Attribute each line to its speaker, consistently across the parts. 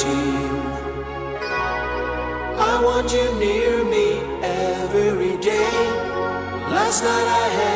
Speaker 1: I want you near me every day. Last night I had.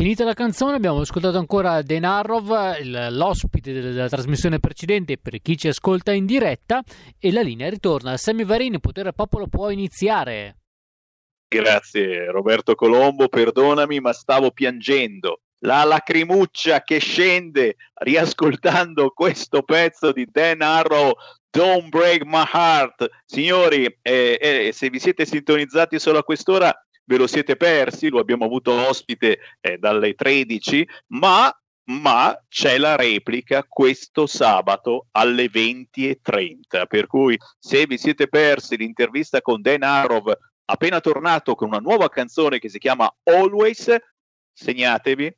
Speaker 2: Finita la canzone abbiamo ascoltato ancora Denarov, l'ospite della trasmissione precedente per chi ci ascolta in diretta e la linea ritorna. Sammy Varini, Potere Popolo può iniziare.
Speaker 3: Grazie Roberto Colombo, perdonami ma stavo piangendo. La lacrimuccia che scende riascoltando questo pezzo di Dan Arrow Don't Break My Heart. Signori, eh, eh, se vi siete sintonizzati solo a quest'ora, ve lo siete persi, lo abbiamo avuto ospite eh, dalle 13, ma, ma c'è la replica questo sabato alle 20.30, per cui se vi siete persi l'intervista con Dan Arov appena tornato con una nuova canzone che si chiama Always, segnatevi.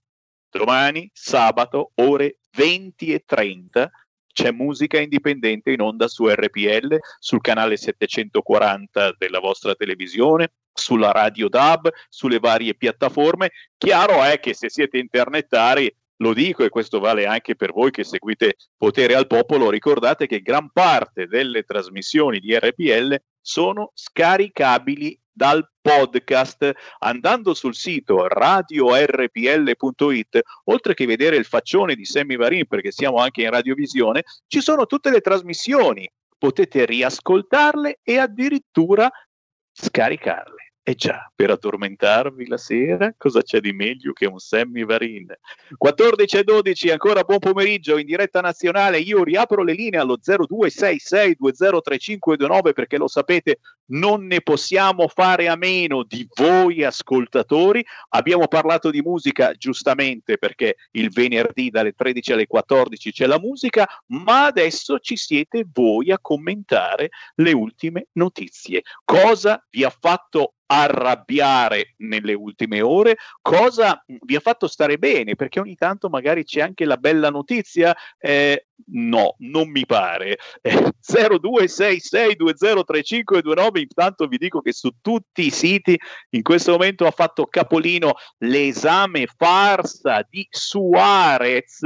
Speaker 3: Domani, sabato, ore 20 e 30, c'è musica indipendente in onda su RPL, sul canale 740 della vostra televisione, sulla radio DAB, sulle varie piattaforme. Chiaro è che se siete internetari, lo dico e questo vale anche per voi che seguite Potere al Popolo, ricordate che gran parte delle trasmissioni di RPL sono scaricabili dal podcast. Andando sul sito radiorpl.it oltre che vedere il faccione di Sammy Varin perché siamo anche in radiovisione ci sono tutte le trasmissioni. Potete riascoltarle e addirittura scaricarle e già, per addormentarvi la sera, cosa c'è di meglio che un Sammy Varin? 14 e 12, ancora buon pomeriggio in diretta nazionale. Io riapro le linee allo 0266203529 perché lo sapete, non ne possiamo fare a meno di voi ascoltatori. Abbiamo parlato di musica giustamente perché il venerdì dalle 13 alle 14 c'è la musica, ma adesso ci siete voi a commentare le ultime notizie. Cosa vi ha fatto arrabbiare nelle ultime ore, cosa vi ha fatto stare bene, perché ogni tanto magari c'è anche la bella notizia. Eh, no, non mi pare. Eh, 0266203529, intanto vi dico che su tutti i siti in questo momento ha fatto capolino l'esame farsa di Suarez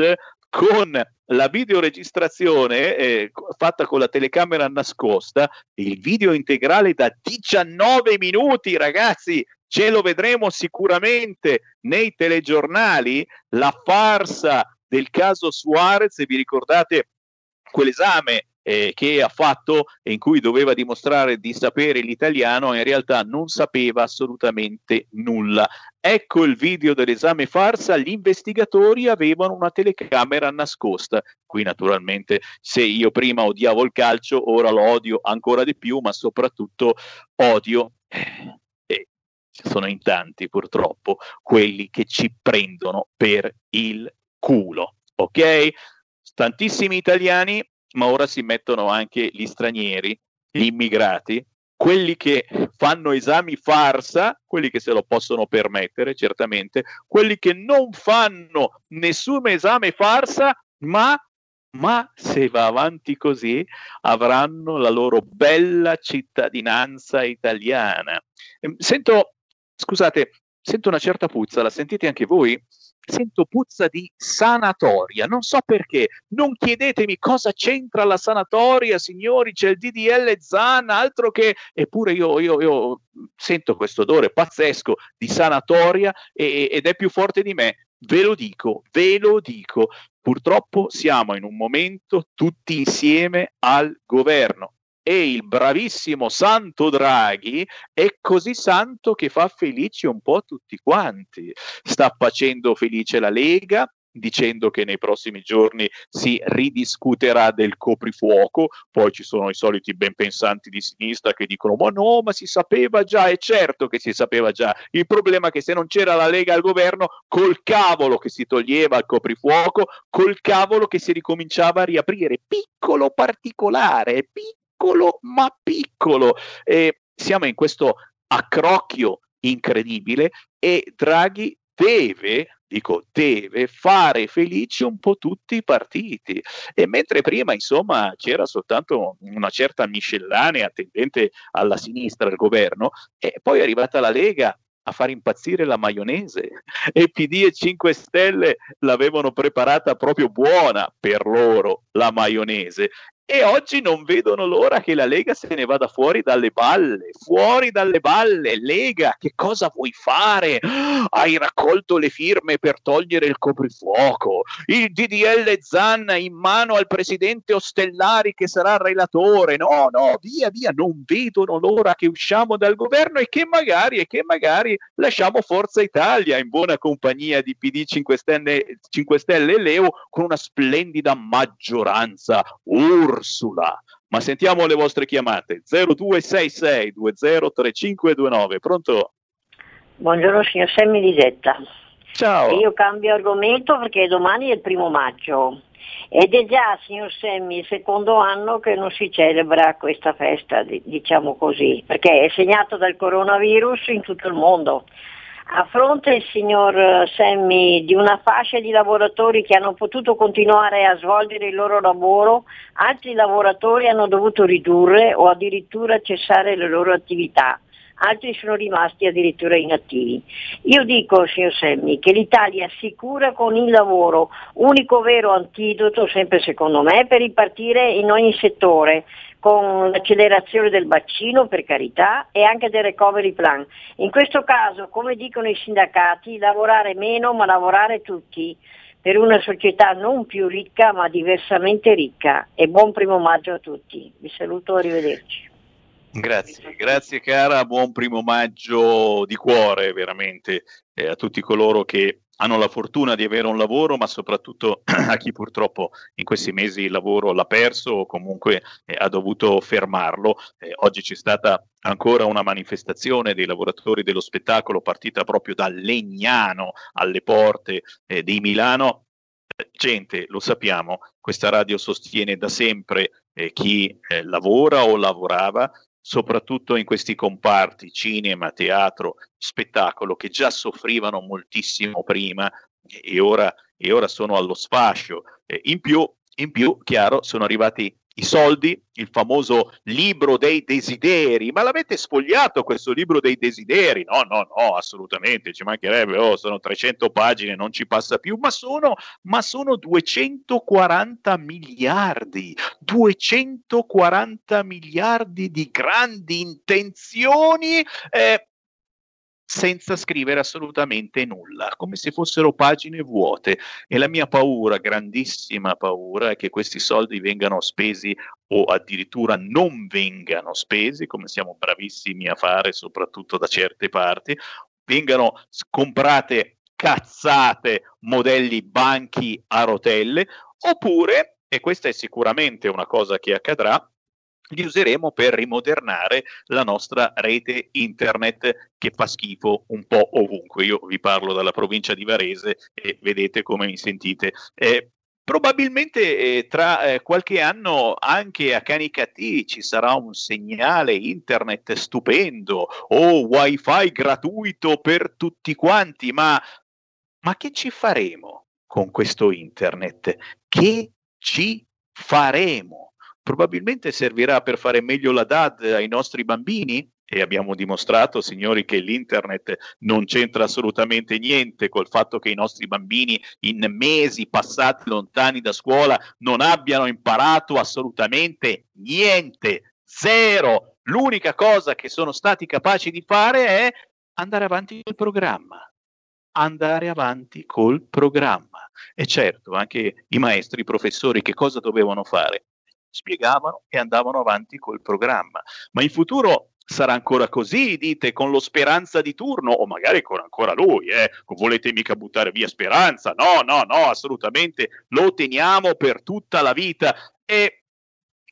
Speaker 3: con la videoregistrazione eh, fatta con la telecamera nascosta, il video integrale da 19 minuti, ragazzi, ce lo vedremo sicuramente nei telegiornali, la farsa del caso Suarez, vi ricordate quell'esame eh, che ha fatto e in cui doveva dimostrare di sapere l'italiano, in realtà non sapeva assolutamente nulla. Ecco il video dell'esame farsa, gli investigatori avevano una telecamera nascosta. Qui naturalmente se io prima odiavo il calcio, ora lo odio ancora di più, ma soprattutto odio eh, e sono in tanti purtroppo quelli che ci prendono per il culo. Ok? Tantissimi italiani ma ora si mettono anche gli stranieri, gli immigrati, quelli che fanno esami farsa, quelli che se lo possono permettere, certamente, quelli che non fanno nessun esame farsa, ma, ma se va avanti così avranno la loro bella cittadinanza italiana. Ehm, sento, scusate, sento una certa puzza, la sentite anche voi? sento puzza di sanatoria, non so perché, non chiedetemi cosa c'entra la sanatoria, signori, c'è il DDL Zan, altro che, eppure io, io, io sento questo odore pazzesco di sanatoria e, ed è più forte di me, ve lo dico, ve lo dico, purtroppo siamo in un momento tutti insieme al governo e il bravissimo Santo Draghi è così santo che fa felici un po' tutti quanti. Sta facendo felice la Lega, dicendo che nei prossimi giorni si ridiscuterà del coprifuoco, poi ci sono i soliti ben pensanti di sinistra che dicono ma no, ma si sapeva già, è certo che si sapeva già, il problema è che se non c'era la Lega al governo, col cavolo che si toglieva il coprifuoco, col cavolo che si ricominciava a riaprire, piccolo particolare, piccolo piccolo ma piccolo. Eh, siamo in questo accrocchio incredibile e Draghi deve, dico deve, fare felici un po' tutti i partiti. E mentre prima, insomma, c'era soltanto una certa miscellanea tendente alla sinistra del governo, e poi è arrivata la Lega a far impazzire la maionese e PD e 5 Stelle l'avevano preparata proprio buona per loro la maionese e oggi non vedono l'ora che la Lega se ne vada fuori dalle balle, fuori dalle balle. Lega, che cosa vuoi fare? Hai raccolto le firme per togliere il coprifuoco, il DDL Zanna in mano al presidente Ostellari che sarà relatore. No, no, via, via, non vedono l'ora che usciamo dal governo e che magari, e che magari lasciamo Forza Italia in buona compagnia di PD 5 Stelle, 5 Stelle e Leo con una splendida maggioranza. Ur Ursula. Ma sentiamo le vostre chiamate 0266 203529. Pronto?
Speaker 4: Buongiorno signor Semmi Lisetta.
Speaker 3: Ciao.
Speaker 4: Io cambio argomento perché domani è il primo maggio ed è già, signor Semmi, il secondo anno che non si celebra questa festa, diciamo così, perché è segnato dal coronavirus in tutto il mondo. A fronte signor eh, Semmi di una fascia di lavoratori che hanno potuto continuare a svolgere il loro lavoro, altri lavoratori hanno dovuto ridurre o addirittura cessare le loro attività altri sono rimasti addirittura inattivi. Io dico, signor Semmi, che l'Italia si con il lavoro, unico vero antidoto, sempre secondo me, per ripartire in ogni settore, con l'accelerazione del vaccino per carità e anche del recovery plan. In questo caso, come dicono i sindacati, lavorare meno ma lavorare tutti per una società non più ricca ma diversamente ricca. E buon primo maggio a tutti. Vi saluto, arrivederci.
Speaker 3: Grazie, grazie cara, buon primo maggio di cuore veramente eh, a tutti coloro che hanno la fortuna di avere un lavoro, ma soprattutto a chi purtroppo in questi mesi il lavoro l'ha perso o comunque eh, ha dovuto fermarlo. Eh, oggi c'è stata ancora una manifestazione dei lavoratori dello spettacolo partita proprio da Legnano alle porte eh, di Milano. Gente, lo sappiamo, questa radio sostiene da sempre eh, chi eh, lavora o lavorava soprattutto in questi comparti cinema, teatro, spettacolo che già soffrivano moltissimo prima e ora, e ora sono allo sfascio. Eh, in, più, in più, chiaro, sono arrivati i soldi, il famoso libro dei desideri. Ma l'avete sfogliato questo libro dei desideri? No, no, no, assolutamente, ci mancherebbe, oh, sono 300 pagine, non ci passa più, ma sono, ma sono 240 miliardi, 240 miliardi di grandi intenzioni. Eh, senza scrivere assolutamente nulla, come se fossero pagine vuote. E la mia paura, grandissima paura, è che questi soldi vengano spesi o addirittura non vengano spesi, come siamo bravissimi a fare, soprattutto da certe parti, vengano comprate cazzate, modelli banchi a rotelle, oppure, e questa è sicuramente una cosa che accadrà, li useremo per rimodernare la nostra rete internet che fa schifo un po' ovunque. Io vi parlo dalla provincia di Varese e vedete come mi sentite. Eh, Probabilmente eh, tra eh, qualche anno anche a Canicattì ci sarà un segnale internet stupendo o wifi gratuito per tutti quanti, ma, ma che ci faremo con questo internet? Che ci faremo? Probabilmente servirà per fare meglio la DAD ai nostri bambini e abbiamo dimostrato, signori, che l'internet non c'entra assolutamente niente col fatto che i nostri bambini in mesi passati lontani da scuola non abbiano imparato assolutamente niente, zero. L'unica cosa che sono stati capaci di fare è andare avanti col programma. Andare avanti col programma. E certo, anche i maestri, i professori, che cosa dovevano fare? Spiegavano e andavano avanti col programma. Ma in futuro sarà ancora così, dite, con lo speranza di turno, o magari con ancora lui, eh? volete mica buttare via speranza? No, no, no, assolutamente, lo teniamo per tutta la vita. E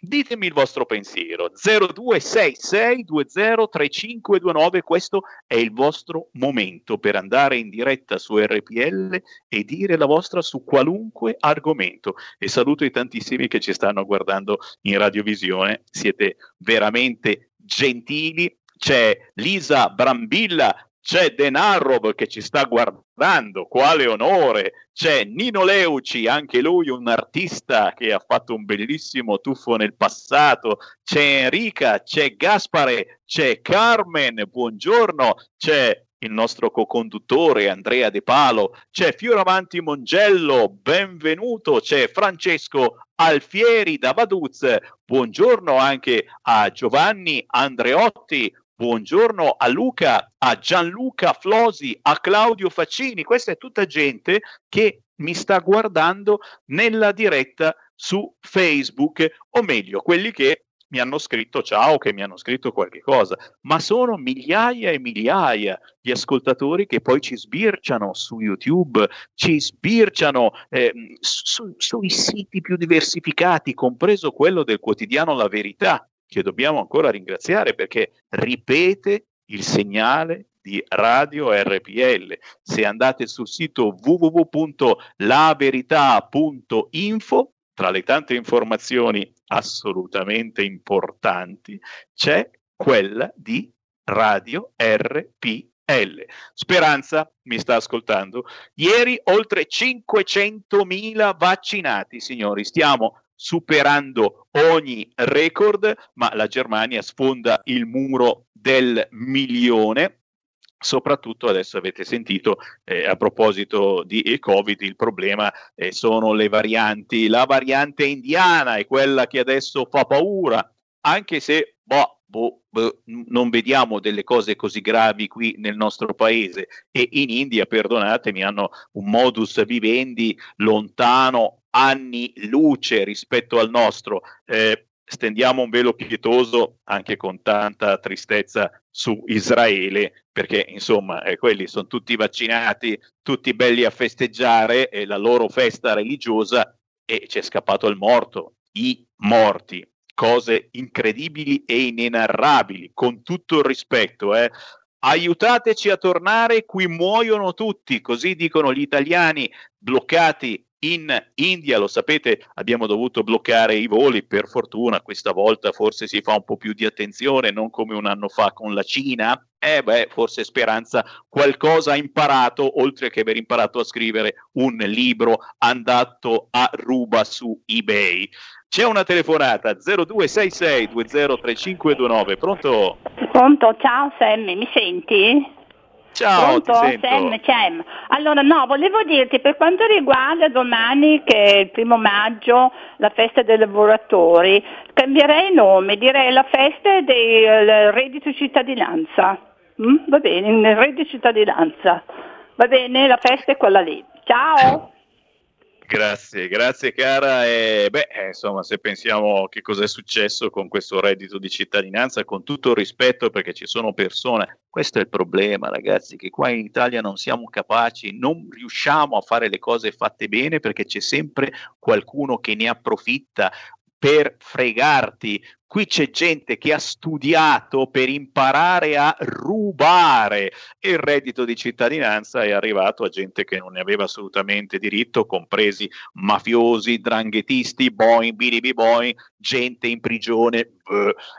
Speaker 3: Ditemi il vostro pensiero. 0266203529, questo è il vostro momento per andare in diretta su RPL e dire la vostra su qualunque argomento. E saluto i tantissimi che ci stanno guardando in radiovisione. Siete veramente gentili. C'è Lisa Brambilla c'è Denarov che ci sta guardando, quale onore, c'è Nino Leuci, anche lui un artista che ha fatto un bellissimo tuffo nel passato, c'è Enrica, c'è Gaspare, c'è Carmen, buongiorno, c'è il nostro co-conduttore Andrea De Palo, c'è Fioravanti Mongello, benvenuto, c'è Francesco Alfieri da Vaduz, buongiorno anche a Giovanni Andreotti, Buongiorno a Luca, a Gianluca Flosi, a Claudio Faccini. Questa è tutta gente che mi sta guardando nella diretta su Facebook, o meglio, quelli che mi hanno scritto ciao, che mi hanno scritto qualche cosa, ma sono migliaia e migliaia di ascoltatori che poi ci sbirciano su YouTube, ci sbirciano eh, su, sui siti più diversificati, compreso quello del quotidiano La Verità che dobbiamo ancora ringraziare perché ripete il segnale di Radio RPL. Se andate sul sito www.laverità.info, tra le tante informazioni assolutamente importanti, c'è quella di Radio RPL. Speranza, mi sta ascoltando? Ieri oltre 500.000 vaccinati, signori. Stiamo superando ogni record, ma la Germania sfonda il muro del milione. Soprattutto adesso avete sentito eh, a proposito di Covid il problema eh, sono le varianti. La variante indiana è quella che adesso fa paura, anche se boh, boh, boh, non vediamo delle cose così gravi qui nel nostro paese e in India, perdonatemi, hanno un modus vivendi lontano anni luce rispetto al nostro. Eh, stendiamo un velo pietoso anche con tanta tristezza su Israele, perché insomma eh, quelli sono tutti vaccinati, tutti belli a festeggiare e la loro festa religiosa e c'è scappato il morto, i morti, cose incredibili e inenarrabili, con tutto il rispetto. Eh. Aiutateci a tornare, qui muoiono tutti, così dicono gli italiani bloccati in India, lo sapete, abbiamo dovuto bloccare i voli, per fortuna questa volta forse si fa un po' più di attenzione, non come un anno fa con la Cina. Eh beh, forse Speranza qualcosa ha imparato, oltre che aver imparato a scrivere un libro andato a ruba su eBay. C'è una telefonata 0266 203529, pronto?
Speaker 5: Pronto, ciao Sammy, mi senti?
Speaker 3: Ciao,
Speaker 5: Pronto? Sam, Sam. Allora, no, volevo dirti, per quanto riguarda domani, che è il primo maggio, la festa dei lavoratori, cambierei nome, direi la festa del reddito cittadinanza. Mm? Va bene, il reddito cittadinanza. Va bene, la festa è quella lì. Ciao!
Speaker 3: Grazie, grazie cara. E, beh, eh, insomma, se pensiamo che cosa è successo con questo reddito di cittadinanza, con tutto il rispetto perché ci sono persone, questo è il problema ragazzi, che qua in Italia non siamo capaci, non riusciamo a fare le cose fatte bene perché c'è sempre qualcuno che ne approfitta per fregarti. Qui c'è gente che ha studiato per imparare a rubare il reddito di cittadinanza è arrivato a gente che non ne aveva assolutamente diritto, compresi mafiosi, dranghetisti, boing, biribi boing, gente in prigione.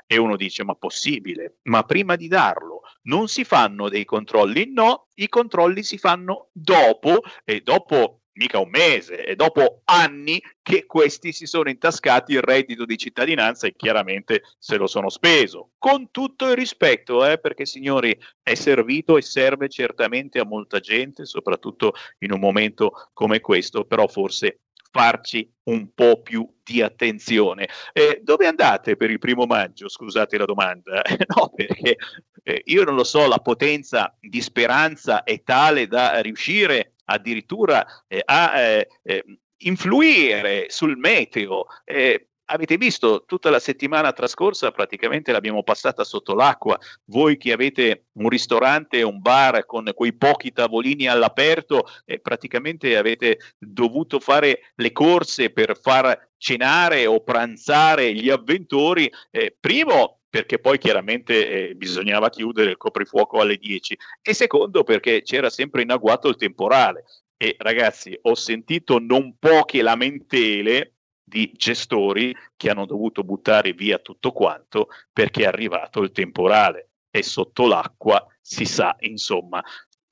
Speaker 3: E uno dice: Ma possibile? Ma prima di darlo non si fanno dei controlli? No, i controlli si fanno dopo e dopo mica un mese, e dopo anni che questi si sono intascati il reddito di cittadinanza e chiaramente se lo sono speso. Con tutto il rispetto, eh, perché signori è servito e serve certamente a molta gente, soprattutto in un momento come questo, però forse farci un po' più di attenzione. Eh, dove andate per il primo maggio? Scusate la domanda. no, perché eh, io non lo so, la potenza di speranza è tale da riuscire addirittura eh, a eh, eh, influire sul meteo. Eh, avete visto tutta la settimana trascorsa praticamente l'abbiamo passata sotto l'acqua. Voi che avete un ristorante un bar con quei pochi tavolini all'aperto, eh, praticamente avete dovuto fare le corse per far cenare o pranzare gli avventori. Eh, primo perché poi chiaramente eh, bisognava chiudere il coprifuoco alle 10 e secondo perché c'era sempre in agguato il temporale. E ragazzi, ho sentito non poche lamentele di gestori che hanno dovuto buttare via tutto quanto perché è arrivato il temporale e sotto l'acqua si sa, insomma,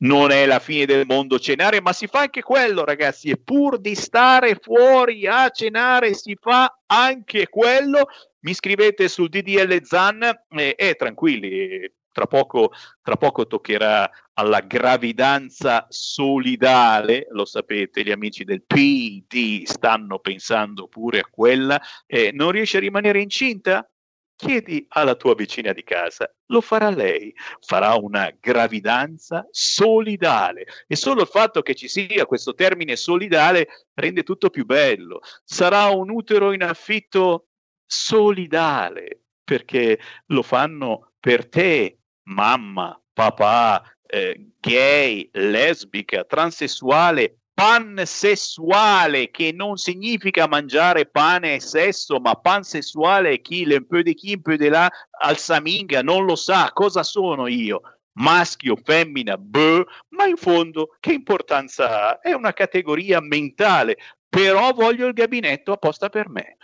Speaker 3: non è la fine del mondo cenare, ma si fa anche quello, ragazzi, e pur di stare fuori a cenare si fa anche quello mi scrivete sul DDL Zan e eh, tranquilli, tra poco, tra poco, toccherà alla gravidanza solidale, lo sapete, gli amici del PD stanno pensando pure a quella, eh, non riesci a rimanere incinta? Chiedi alla tua vicina di casa, lo farà lei, farà una gravidanza solidale e solo il fatto che ci sia questo termine solidale rende tutto più bello. Sarà un utero in affitto solidale, perché lo fanno per te, mamma, papà, eh, gay, lesbica, transessuale, pansessuale, che non significa mangiare pane e sesso, ma pansessuale è chi, un po' di chi, un po' di là, al saminga, non lo sa cosa sono io maschio, femmina, beh, ma in fondo che importanza ha? È una categoria mentale, però voglio il gabinetto apposta per me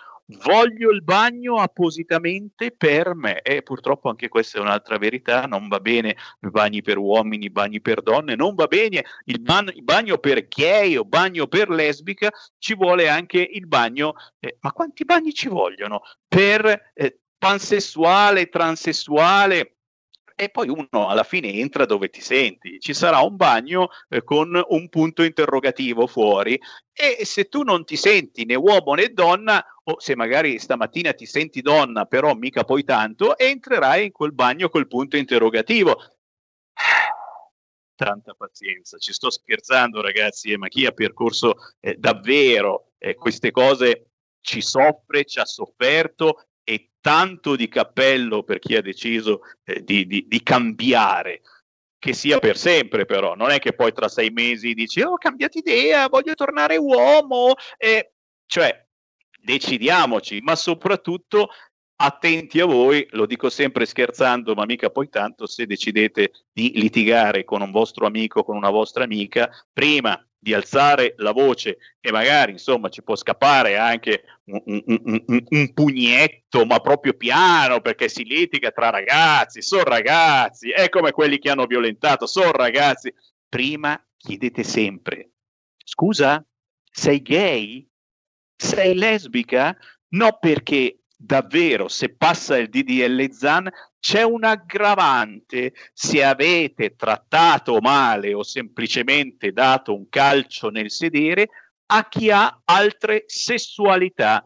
Speaker 3: voglio il bagno appositamente per me. E purtroppo anche questa è un'altra verità, non va bene i bagni per uomini, i bagni per donne, non va bene il, il bagno per gay o bagno per lesbica, ci vuole anche il bagno, eh, ma quanti bagni ci vogliono? Per eh, pansessuale, transessuale, e poi uno alla fine entra dove ti senti. Ci sarà un bagno eh, con un punto interrogativo fuori. E se tu non ti senti né uomo né donna, o se magari stamattina ti senti donna, però mica poi tanto, entrerai in quel bagno col punto interrogativo. Tanta pazienza, ci sto scherzando ragazzi, eh, ma chi ha percorso eh, davvero eh, queste cose ci soffre, ci ha sofferto e tanto di cappello per chi ha deciso eh, di, di, di, cambiare, che sia per sempre però, non è che poi tra sei mesi dici oh ho cambiato idea, voglio tornare uomo, eh, cioè decidiamoci, ma soprattutto attenti a voi, lo dico sempre scherzando, ma mica poi tanto, se decidete di litigare con un vostro amico, con una vostra amica, prima di alzare la voce e magari insomma ci può scappare anche un, un, un, un, pugnetto ma proprio piano perché si litiga tra ragazzi sono ragazzi è come quelli che hanno violentato sono ragazzi. Prima chiedete sempre scusa sei gay sei lesbica no perché davvero se passa il DDL Zan c'è un aggravante se avete trattato male o semplicemente dato un calcio nel sedere a chi ha altre sessualità.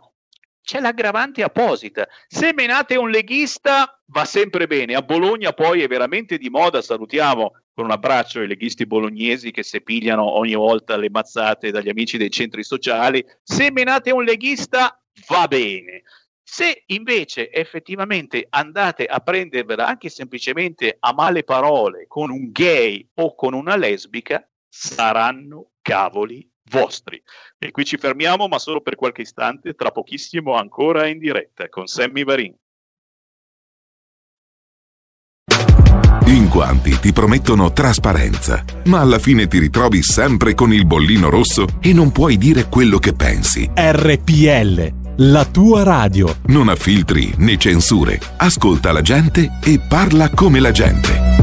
Speaker 3: C'è l'aggravante apposita. Se menate un leghista va sempre bene. A Bologna poi è veramente di moda, salutiamo con un abbraccio i leghisti bolognesi che si pigliano ogni volta le mazzate dagli amici dei centri sociali. Se menate un leghista va bene. Se invece effettivamente andate a prendervela anche semplicemente a male parole con un gay o con una lesbica, saranno cavoli vostri. E qui ci fermiamo, ma solo per qualche istante, tra pochissimo ancora in diretta con Sammy Varin.
Speaker 6: In quanti ti promettono trasparenza, ma alla fine ti ritrovi sempre con il bollino rosso e non puoi dire quello che pensi.
Speaker 7: RPL la tua radio.
Speaker 6: Non ha filtri né censure. Ascolta la gente e parla come la gente.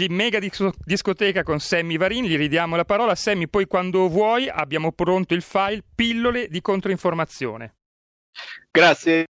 Speaker 8: Oggi mega discoteca con Sammy Varin, gli ridiamo la parola. Sammy, poi quando vuoi abbiamo pronto il file pillole di controinformazione.
Speaker 3: Grazie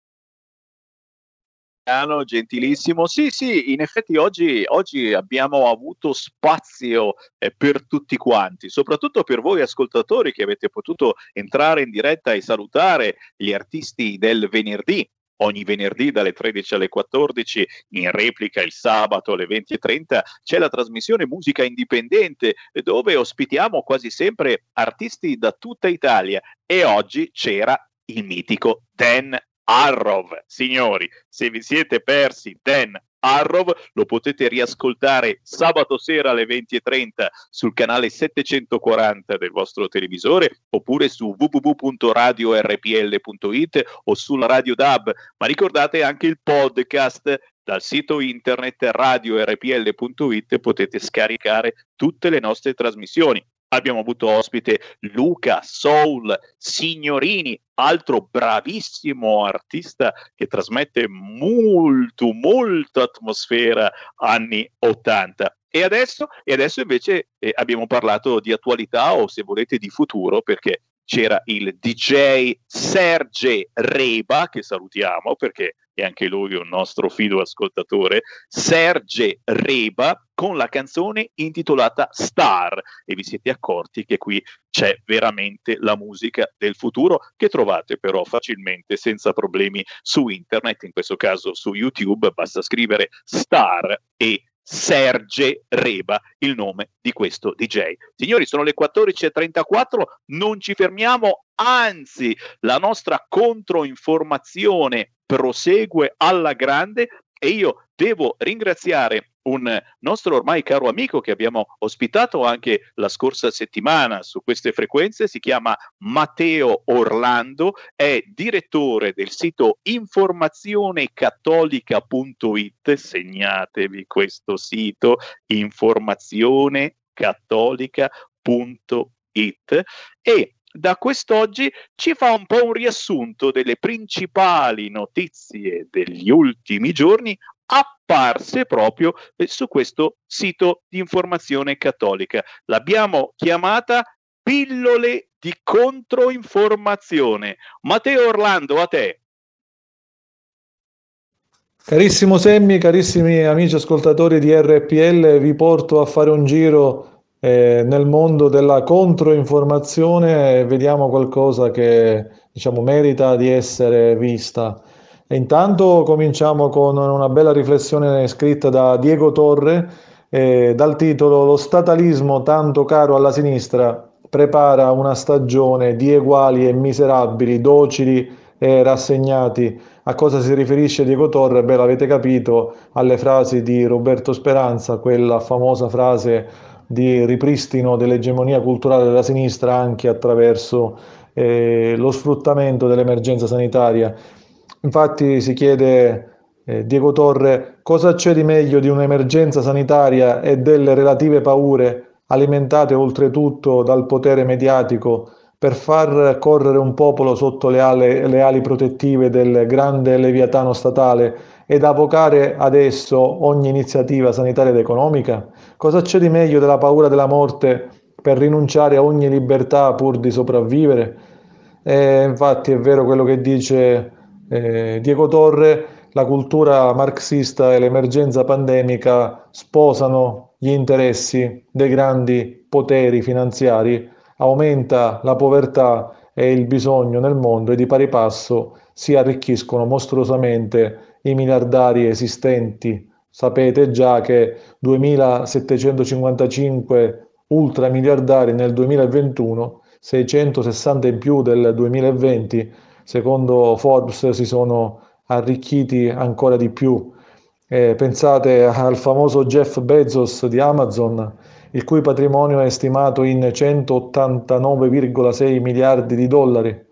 Speaker 3: gentilissimo. Sì, sì, in effetti oggi, oggi abbiamo avuto spazio eh, per tutti quanti, soprattutto per voi ascoltatori che avete potuto entrare in diretta e salutare gli artisti del venerdì. Ogni venerdì dalle 13 alle 14, in replica il sabato alle 20.30, c'è la trasmissione Musica Indipendente, dove ospitiamo quasi sempre artisti da tutta Italia. E oggi c'era il mitico Dan Arrow. Signori, se vi siete persi Dan Arrow lo potete riascoltare sabato sera alle 20.30 sul canale 740 del vostro televisore oppure su www.radiorpl.it o sulla Radio DAB, ma ricordate anche il podcast dal sito internet radiorpl.it potete scaricare tutte le nostre trasmissioni. Abbiamo avuto ospite Luca Soul Signorini, altro bravissimo artista che trasmette molto, molto atmosfera anni 80. E adesso, e adesso invece eh, abbiamo parlato di attualità o se volete di futuro perché c'era il DJ Serge Reba, che salutiamo perché è anche lui un nostro fido ascoltatore, Serge Reba con la canzone intitolata Star e vi siete accorti che qui c'è veramente la musica del futuro che trovate però facilmente senza problemi su internet, in questo caso su YouTube, basta scrivere Star e Serge Reba, il nome di questo DJ. Signori, sono le 14.34, non ci fermiamo, anzi la nostra controinformazione prosegue alla grande e io devo ringraziare un nostro ormai caro amico che abbiamo ospitato anche la scorsa settimana su queste frequenze, si chiama Matteo Orlando, è direttore del sito informazionecattolica.it, segnatevi questo sito, informazionecattolica.it e da quest'oggi ci fa un po' un riassunto delle principali notizie degli ultimi giorni apparse proprio eh, su questo sito di informazione cattolica. L'abbiamo chiamata pillole di controinformazione. Matteo Orlando, a te.
Speaker 9: Carissimo Semmi, carissimi amici ascoltatori di RPL, vi porto a fare un giro eh, nel mondo della controinformazione e vediamo qualcosa che diciamo merita di essere vista. E intanto cominciamo con una bella riflessione scritta da Diego Torre eh, dal titolo Lo statalismo tanto caro alla sinistra prepara una stagione di eguali e miserabili, docili e rassegnati. A cosa si riferisce Diego Torre? Beh, l'avete capito alle frasi di Roberto Speranza, quella famosa frase di ripristino dell'egemonia culturale della sinistra anche attraverso eh, lo sfruttamento dell'emergenza sanitaria. Infatti si chiede eh, Diego Torre cosa c'è di meglio di un'emergenza sanitaria e delle relative paure alimentate oltretutto dal potere mediatico per far correre un popolo sotto le ali, le ali protettive del grande leviatano statale ed avocare ad esso ogni iniziativa sanitaria ed economica? Cosa c'è di meglio della paura della morte per rinunciare a ogni libertà pur di sopravvivere? E infatti è vero quello che dice eh, Diego Torre, la cultura marxista e l'emergenza pandemica sposano gli interessi dei grandi poteri finanziari, aumenta la povertà e il bisogno nel mondo e di pari passo si arricchiscono mostruosamente i miliardari esistenti. Sapete già che 2755 ultramiliardari nel 2021, 660 in più del 2020, secondo Forbes si sono arricchiti ancora di più. Eh, pensate al famoso Jeff Bezos di Amazon, il cui patrimonio è stimato in 189,6 miliardi di dollari.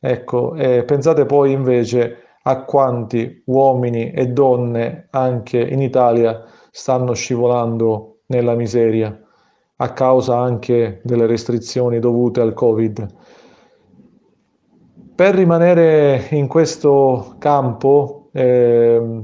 Speaker 9: Ecco, eh, pensate poi invece a quanti uomini e donne anche in Italia stanno scivolando nella miseria a causa anche delle restrizioni dovute al Covid. Per rimanere in questo campo, eh,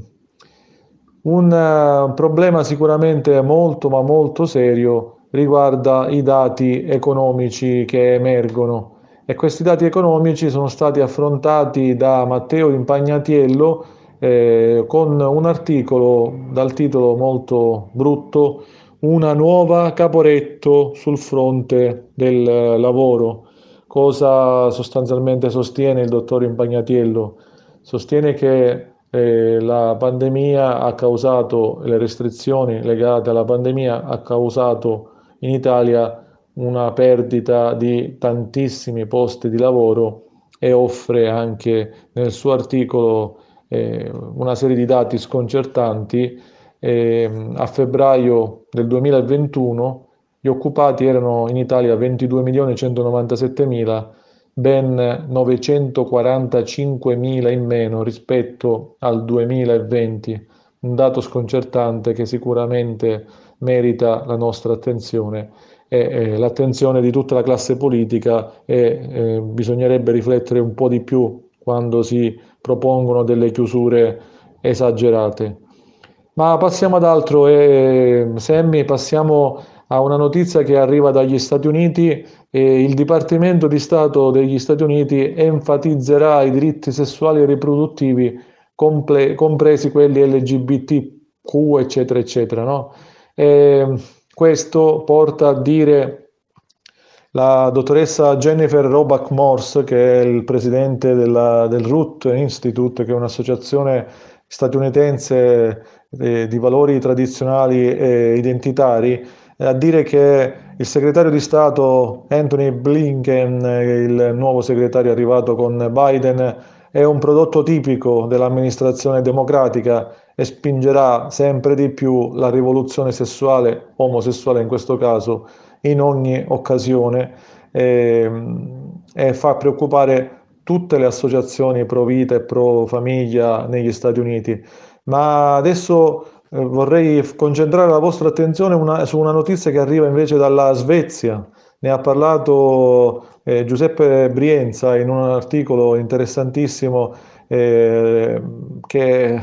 Speaker 9: Un problema sicuramente molto ma molto serio riguarda i dati economici che emergono e questi dati economici sono stati affrontati da Matteo Impagnatiello eh, con un articolo dal titolo molto brutto Una nuova Caporetto sul fronte del lavoro. Cosa sostanzialmente sostiene il dottor Impagnatiello? Sostiene che eh, la pandemia ha causato, le restrizioni legate alla pandemia ha causato in Italia una perdita di tantissimi posti di lavoro e offre anche nel suo articolo eh, una serie di dati sconcertanti. Eh, a febbraio del 2021 gli occupati erano in Italia 22.197.000 ben 945.000 in meno rispetto al 2020, un dato sconcertante che sicuramente merita la nostra attenzione eh, l'attenzione di tutta la classe politica e bisognerebbe riflettere un po' di più quando si propongono delle chiusure esagerate. Ma passiamo ad altro, eh, Semmi, passiamo a una notizia che arriva dagli Stati Uniti e il Dipartimento di Stato degli Stati Uniti enfatizzerà i diritti sessuali e riproduttivi, comple- compresi quelli LGBTQ, eccetera, eccetera. No? E questo porta a dire la dottoressa Jennifer Robach Morse, che è il presidente della, del Root Institute, che è un'associazione statunitense eh, di valori tradizionali e identitari, a dire che il segretario di Stato Anthony Blinken, il nuovo segretario arrivato con Biden, è un prodotto tipico dell'amministrazione democratica e spingerà sempre di più la rivoluzione sessuale, omosessuale in questo caso, in ogni occasione e, e fa preoccupare tutte le associazioni pro vita e pro famiglia negli Stati Uniti. Ma adesso eh, vorrei concentrare la vostra attenzione una, su una notizia che arriva invece dalla Svezia. Ne ha parlato eh, Giuseppe Brienza in un articolo interessantissimo eh, che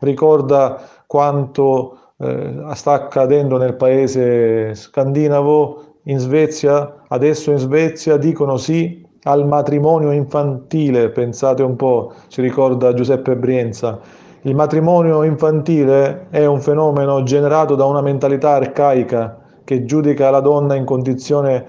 Speaker 9: ricorda quanto eh, sta accadendo nel paese scandinavo. In Svezia, adesso in Svezia dicono sì al matrimonio infantile, pensate un po', ci ricorda Giuseppe Brienza il matrimonio infantile è un fenomeno generato da una mentalità arcaica che giudica la donna in condizione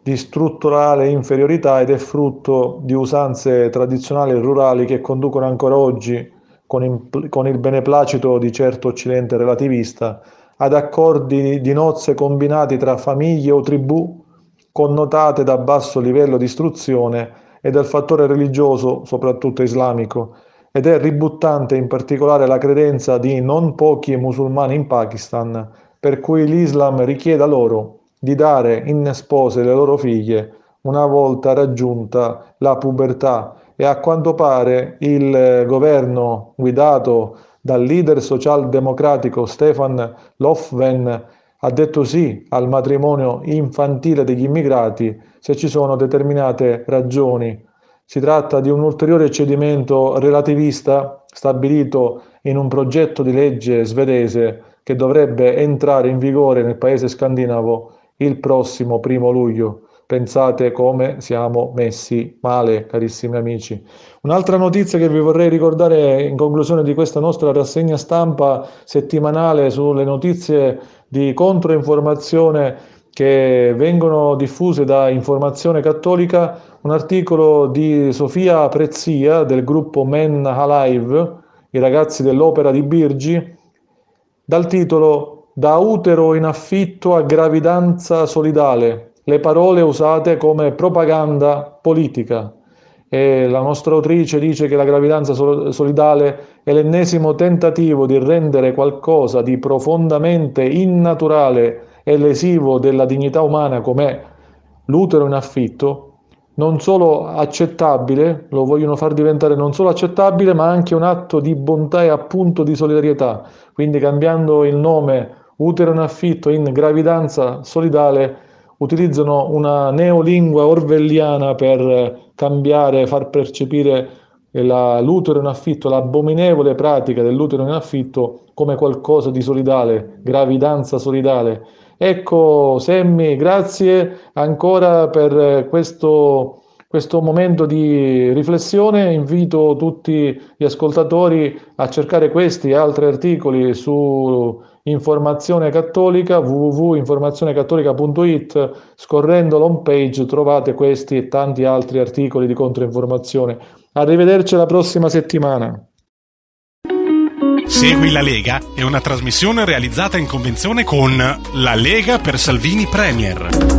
Speaker 9: di strutturale inferiorità ed è frutto di usanze tradizionali e rurali che conducono ancora oggi, con, in, con il beneplacito di certo occidente relativista, ad accordi di nozze combinati tra famiglie o tribù connotate da basso livello di istruzione e dal fattore religioso, soprattutto islamico, ed è ributtante in particolare la credenza di non pochi musulmani in Pakistan, per cui l'Islam richieda loro di dare in spose le loro figlie una volta raggiunta la pubertà e a quanto pare il governo guidato dal leader socialdemocratico Stefan Lofven ha detto sì al matrimonio infantile degli immigrati se ci sono determinate ragioni si tratta di un ulteriore cedimento relativista stabilito in un progetto di legge svedese che dovrebbe entrare in vigore nel paese scandinavo il prossimo primo luglio. Pensate come siamo messi male, carissimi amici. Un'altra notizia che vi vorrei ricordare in conclusione di questa nostra rassegna stampa settimanale sulle notizie di controinformazione che vengono diffuse da Informazione Cattolica, un articolo di Sofia Prezzia del gruppo Men Alive, i ragazzi dell'opera di Birgi, dal titolo Da utero in affitto a gravidanza solidale, le parole usate come propaganda politica. E la nostra autrice dice che la gravidanza solidale è l'ennesimo tentativo di rendere qualcosa di profondamente innaturale e lesivo della dignità umana come l'utero in affitto, non solo accettabile, lo vogliono far diventare non solo accettabile, ma anche un atto di bontà e appunto di solidarietà. Quindi cambiando il nome utero in affitto in gravidanza solidale, utilizzano una neolingua orwelliana per cambiare, far percepire la, l'utero in affitto, l'abominevole pratica dell'utero in affitto come qualcosa di solidale, gravidanza solidale. Ecco, Semmi, grazie ancora per questo, questo momento di riflessione. Invito tutti gli ascoltatori a cercare questi e altri articoli su Informazione Cattolica, www.informazionecattolica.it, scorrendo l'home page trovate questi e tanti altri articoli di controinformazione. Arrivederci la prossima settimana.
Speaker 10: Segui la Lega è una trasmissione realizzata in convenzione con La Lega per Salvini Premier.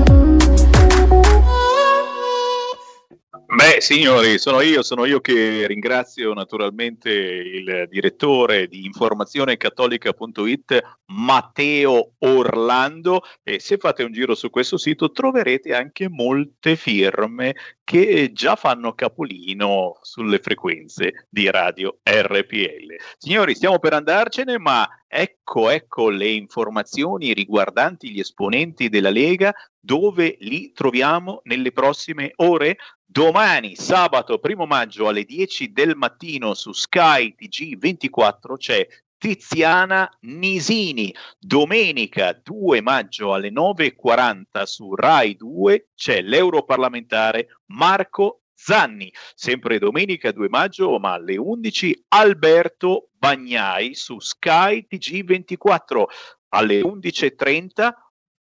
Speaker 3: Beh, signori, sono io, sono io che ringrazio naturalmente il direttore di informazionecattolica.it Matteo Orlando e se fate un giro su questo sito troverete anche molte firme che già fanno capolino sulle frequenze di radio RPL. Signori, stiamo per andarcene, ma ecco, ecco le informazioni riguardanti gli esponenti della Lega, dove li troviamo nelle prossime ore? Domani, sabato 1 maggio alle 10 del mattino su Sky TG24 c'è Tiziana Nisini. Domenica 2 maggio alle 9.40 su Rai 2 c'è l'europarlamentare Marco Zanni. Sempre domenica 2 maggio, ma alle 11 Alberto Bagnai su Sky TG24. Alle 11.30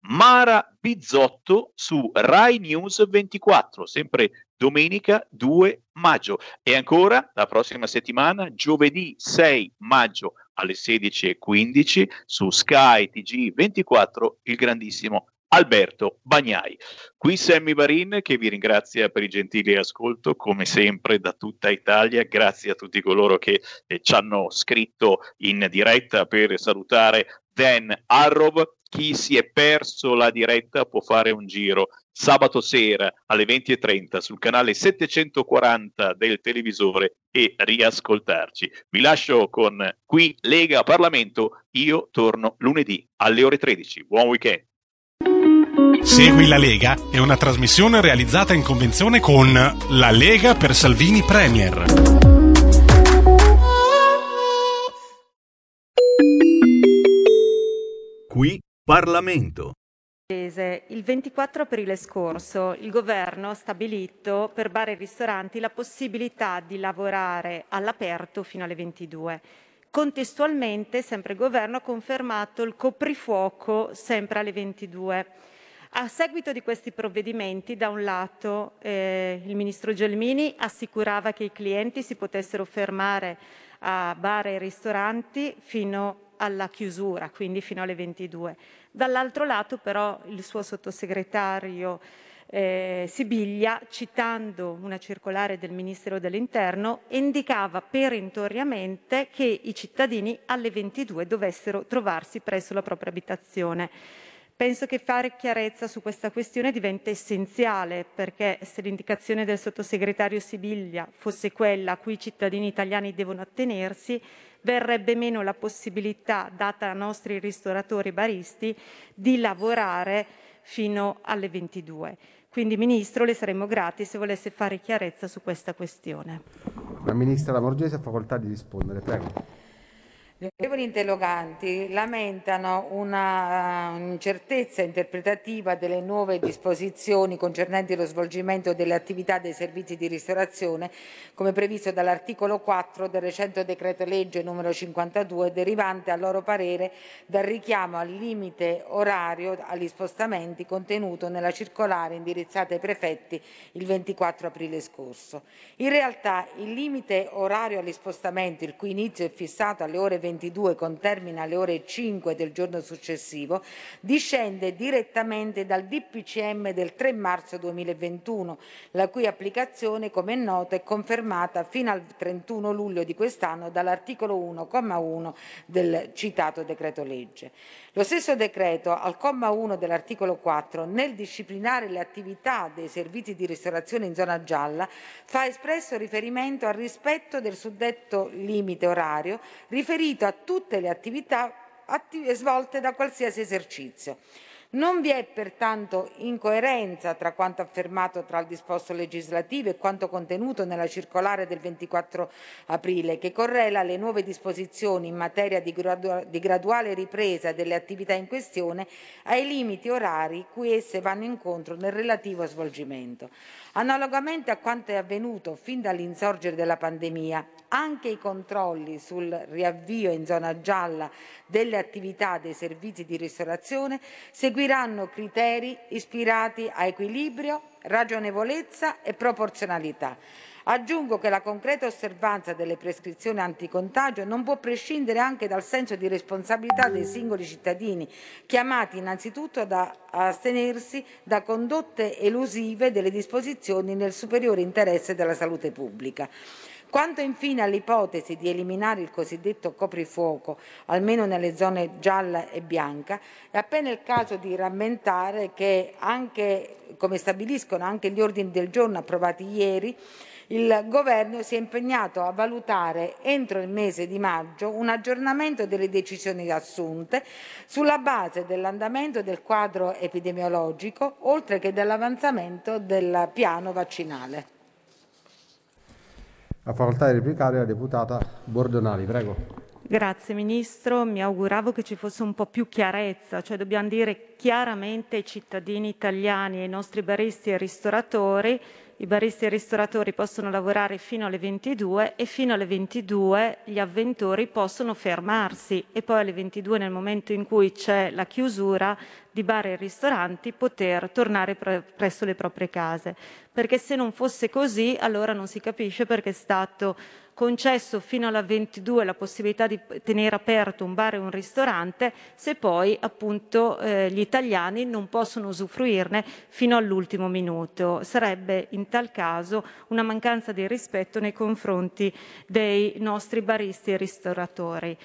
Speaker 3: Mara Bizzotto su Rai News 24, sempre domenica 2 maggio. E ancora la prossima settimana, giovedì 6 maggio alle 16.15 su Sky TG 24 il grandissimo Alberto Bagnai. Qui Sammy Varin che vi ringrazia per il gentile ascolto, come sempre da tutta Italia. Grazie a tutti coloro che eh, ci hanno scritto in diretta per salutare Dan Arrow. Chi si è perso la diretta può fare un giro sabato sera alle 20.30 sul canale 740 del televisore e riascoltarci. Vi lascio con qui Lega Parlamento, io torno lunedì alle ore 13. Buon weekend.
Speaker 10: Segui la Lega è una trasmissione realizzata in convenzione con La Lega per Salvini Premier.
Speaker 11: Qui Parlamento.
Speaker 12: Il 24 aprile scorso il governo ha stabilito per bar e ristoranti la possibilità di lavorare all'aperto fino alle 22. Contestualmente, sempre il governo ha confermato il coprifuoco sempre alle 22. A seguito di questi provvedimenti, da un lato eh, il ministro Gelmini assicurava che i clienti si potessero fermare a bar e ristoranti fino alla chiusura, quindi fino alle 22. Dall'altro lato però il suo sottosegretario eh, Sibiglia, citando una circolare del Ministero dell'Interno, indicava perentoriamente che i cittadini alle 22 dovessero trovarsi presso la propria abitazione. Penso che fare chiarezza su questa questione diventa essenziale perché se l'indicazione del sottosegretario Sibiglia fosse quella a cui i cittadini italiani devono attenersi, verrebbe meno la possibilità data ai nostri ristoratori baristi di lavorare fino alle 22. Quindi Ministro le saremmo grati se volesse fare chiarezza su questa questione.
Speaker 13: La Ministra Lamorgese ha facoltà di rispondere, prego.
Speaker 14: Gli onorevoli interroganti lamentano una uh, incertezza interpretativa delle nuove disposizioni concernenti lo svolgimento delle attività dei servizi di ristorazione, come previsto dall'articolo 4 del recente decreto legge numero 52, derivante a loro parere dal richiamo al limite orario agli spostamenti contenuto nella circolare indirizzata ai prefetti il 24 aprile scorso. In realtà il limite orario agli spostamenti, il cui inizio è fissato alle ore 22 con termine alle ore 5 del giorno successivo, discende direttamente dal DPCM del 3 marzo 2021, la cui applicazione, come è noto, è confermata fino al 31 luglio di quest'anno dall'articolo 1,1 del citato decreto legge. Lo stesso decreto, al comma 1 dell'articolo 4, nel disciplinare le attività dei servizi di ristorazione in zona gialla, fa espresso riferimento al rispetto del suddetto limite orario riferito a tutte le attività svolte da qualsiasi esercizio. Non vi è pertanto incoerenza tra quanto affermato tra il disposto legislativo e quanto contenuto nella circolare del 24 aprile, che correla le nuove disposizioni in materia di, gradua- di graduale ripresa delle attività in questione ai limiti orari cui esse vanno incontro nel relativo svolgimento. Analogamente a quanto è avvenuto fin dall'insorgere della pandemia, anche i controlli sul riavvio in zona gialla delle attività dei servizi di ristorazione seguiranno criteri ispirati a equilibrio, ragionevolezza e proporzionalità. Aggiungo che la concreta osservanza delle prescrizioni anticontagio non può prescindere anche dal senso di responsabilità dei singoli cittadini, chiamati innanzitutto ad astenersi da condotte elusive delle disposizioni nel superiore interesse della salute pubblica. Quanto infine all'ipotesi di eliminare il cosiddetto coprifuoco, almeno nelle zone gialla e bianca, è appena il caso di rammentare che anche, come stabiliscono anche gli ordini del giorno approvati ieri, il Governo si è impegnato a valutare entro il mese di maggio un aggiornamento delle decisioni assunte sulla base dell'andamento del quadro epidemiologico, oltre che dell'avanzamento del piano vaccinale.
Speaker 13: La facoltà di replicare la deputata Bordonali, prego.
Speaker 12: Grazie Ministro, mi auguravo che ci fosse un po' più chiarezza, cioè dobbiamo dire chiaramente ai cittadini italiani, ai nostri baristi e ristoratori i baristi e ristoratori possono lavorare fino alle 22 e fino alle 22 gli avventori possono fermarsi e poi alle 22 nel momento in cui c'è la chiusura di bar e ristoranti poter tornare pre- presso le proprie case. Perché se non fosse così allora non si capisce perché è stato concesso fino alla 22 la possibilità di tenere aperto un bar e un ristorante se poi appunto eh, gli italiani non possono usufruirne fino all'ultimo minuto. Sarebbe in tal caso una mancanza di rispetto nei confronti dei nostri baristi e ristoratori.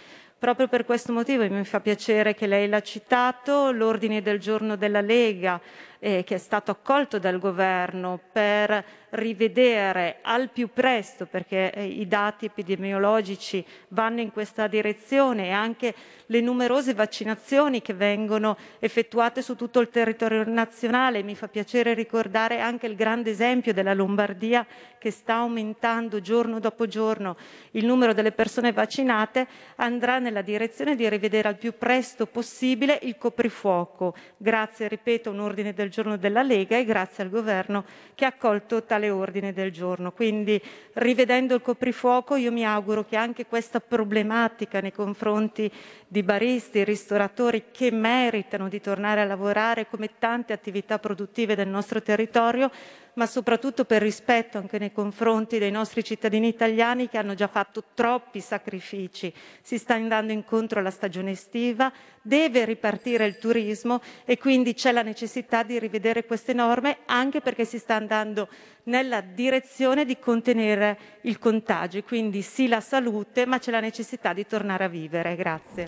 Speaker 12: Proprio per questo motivo mi fa piacere che lei l'ha citato, l'ordine del giorno della Lega eh, che è stato accolto dal governo per rivedere al più presto, perché eh, i dati epidemiologici vanno in questa direzione e anche le numerose vaccinazioni che vengono effettuate su tutto il territorio nazionale. Mi fa piacere ricordare anche il grande esempio della Lombardia che sta aumentando giorno dopo giorno il numero delle persone vaccinate, andrà nella direzione di rivedere al più presto possibile il coprifuoco. Grazie, ripeto, a un ordine del giorno della Lega e grazie al governo che ha accolto tale ordine del giorno. Quindi rivedendo il coprifuoco io mi auguro che anche questa problematica nei confronti di baristi ristoratori che meritano di tornare a lavorare come tante attività produttive del nostro territorio ma soprattutto per rispetto anche nei confronti dei nostri cittadini italiani che hanno già fatto troppi sacrifici. Si sta andando incontro alla stagione estiva, deve ripartire il turismo e quindi c'è la necessità di rivedere queste norme anche perché si sta andando nella direzione di contenere il contagio. Quindi sì la salute, ma c'è la necessità di tornare a vivere. Grazie.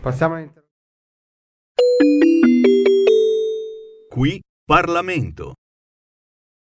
Speaker 13: Passiamo all'intervento.
Speaker 11: Qui Parlamento.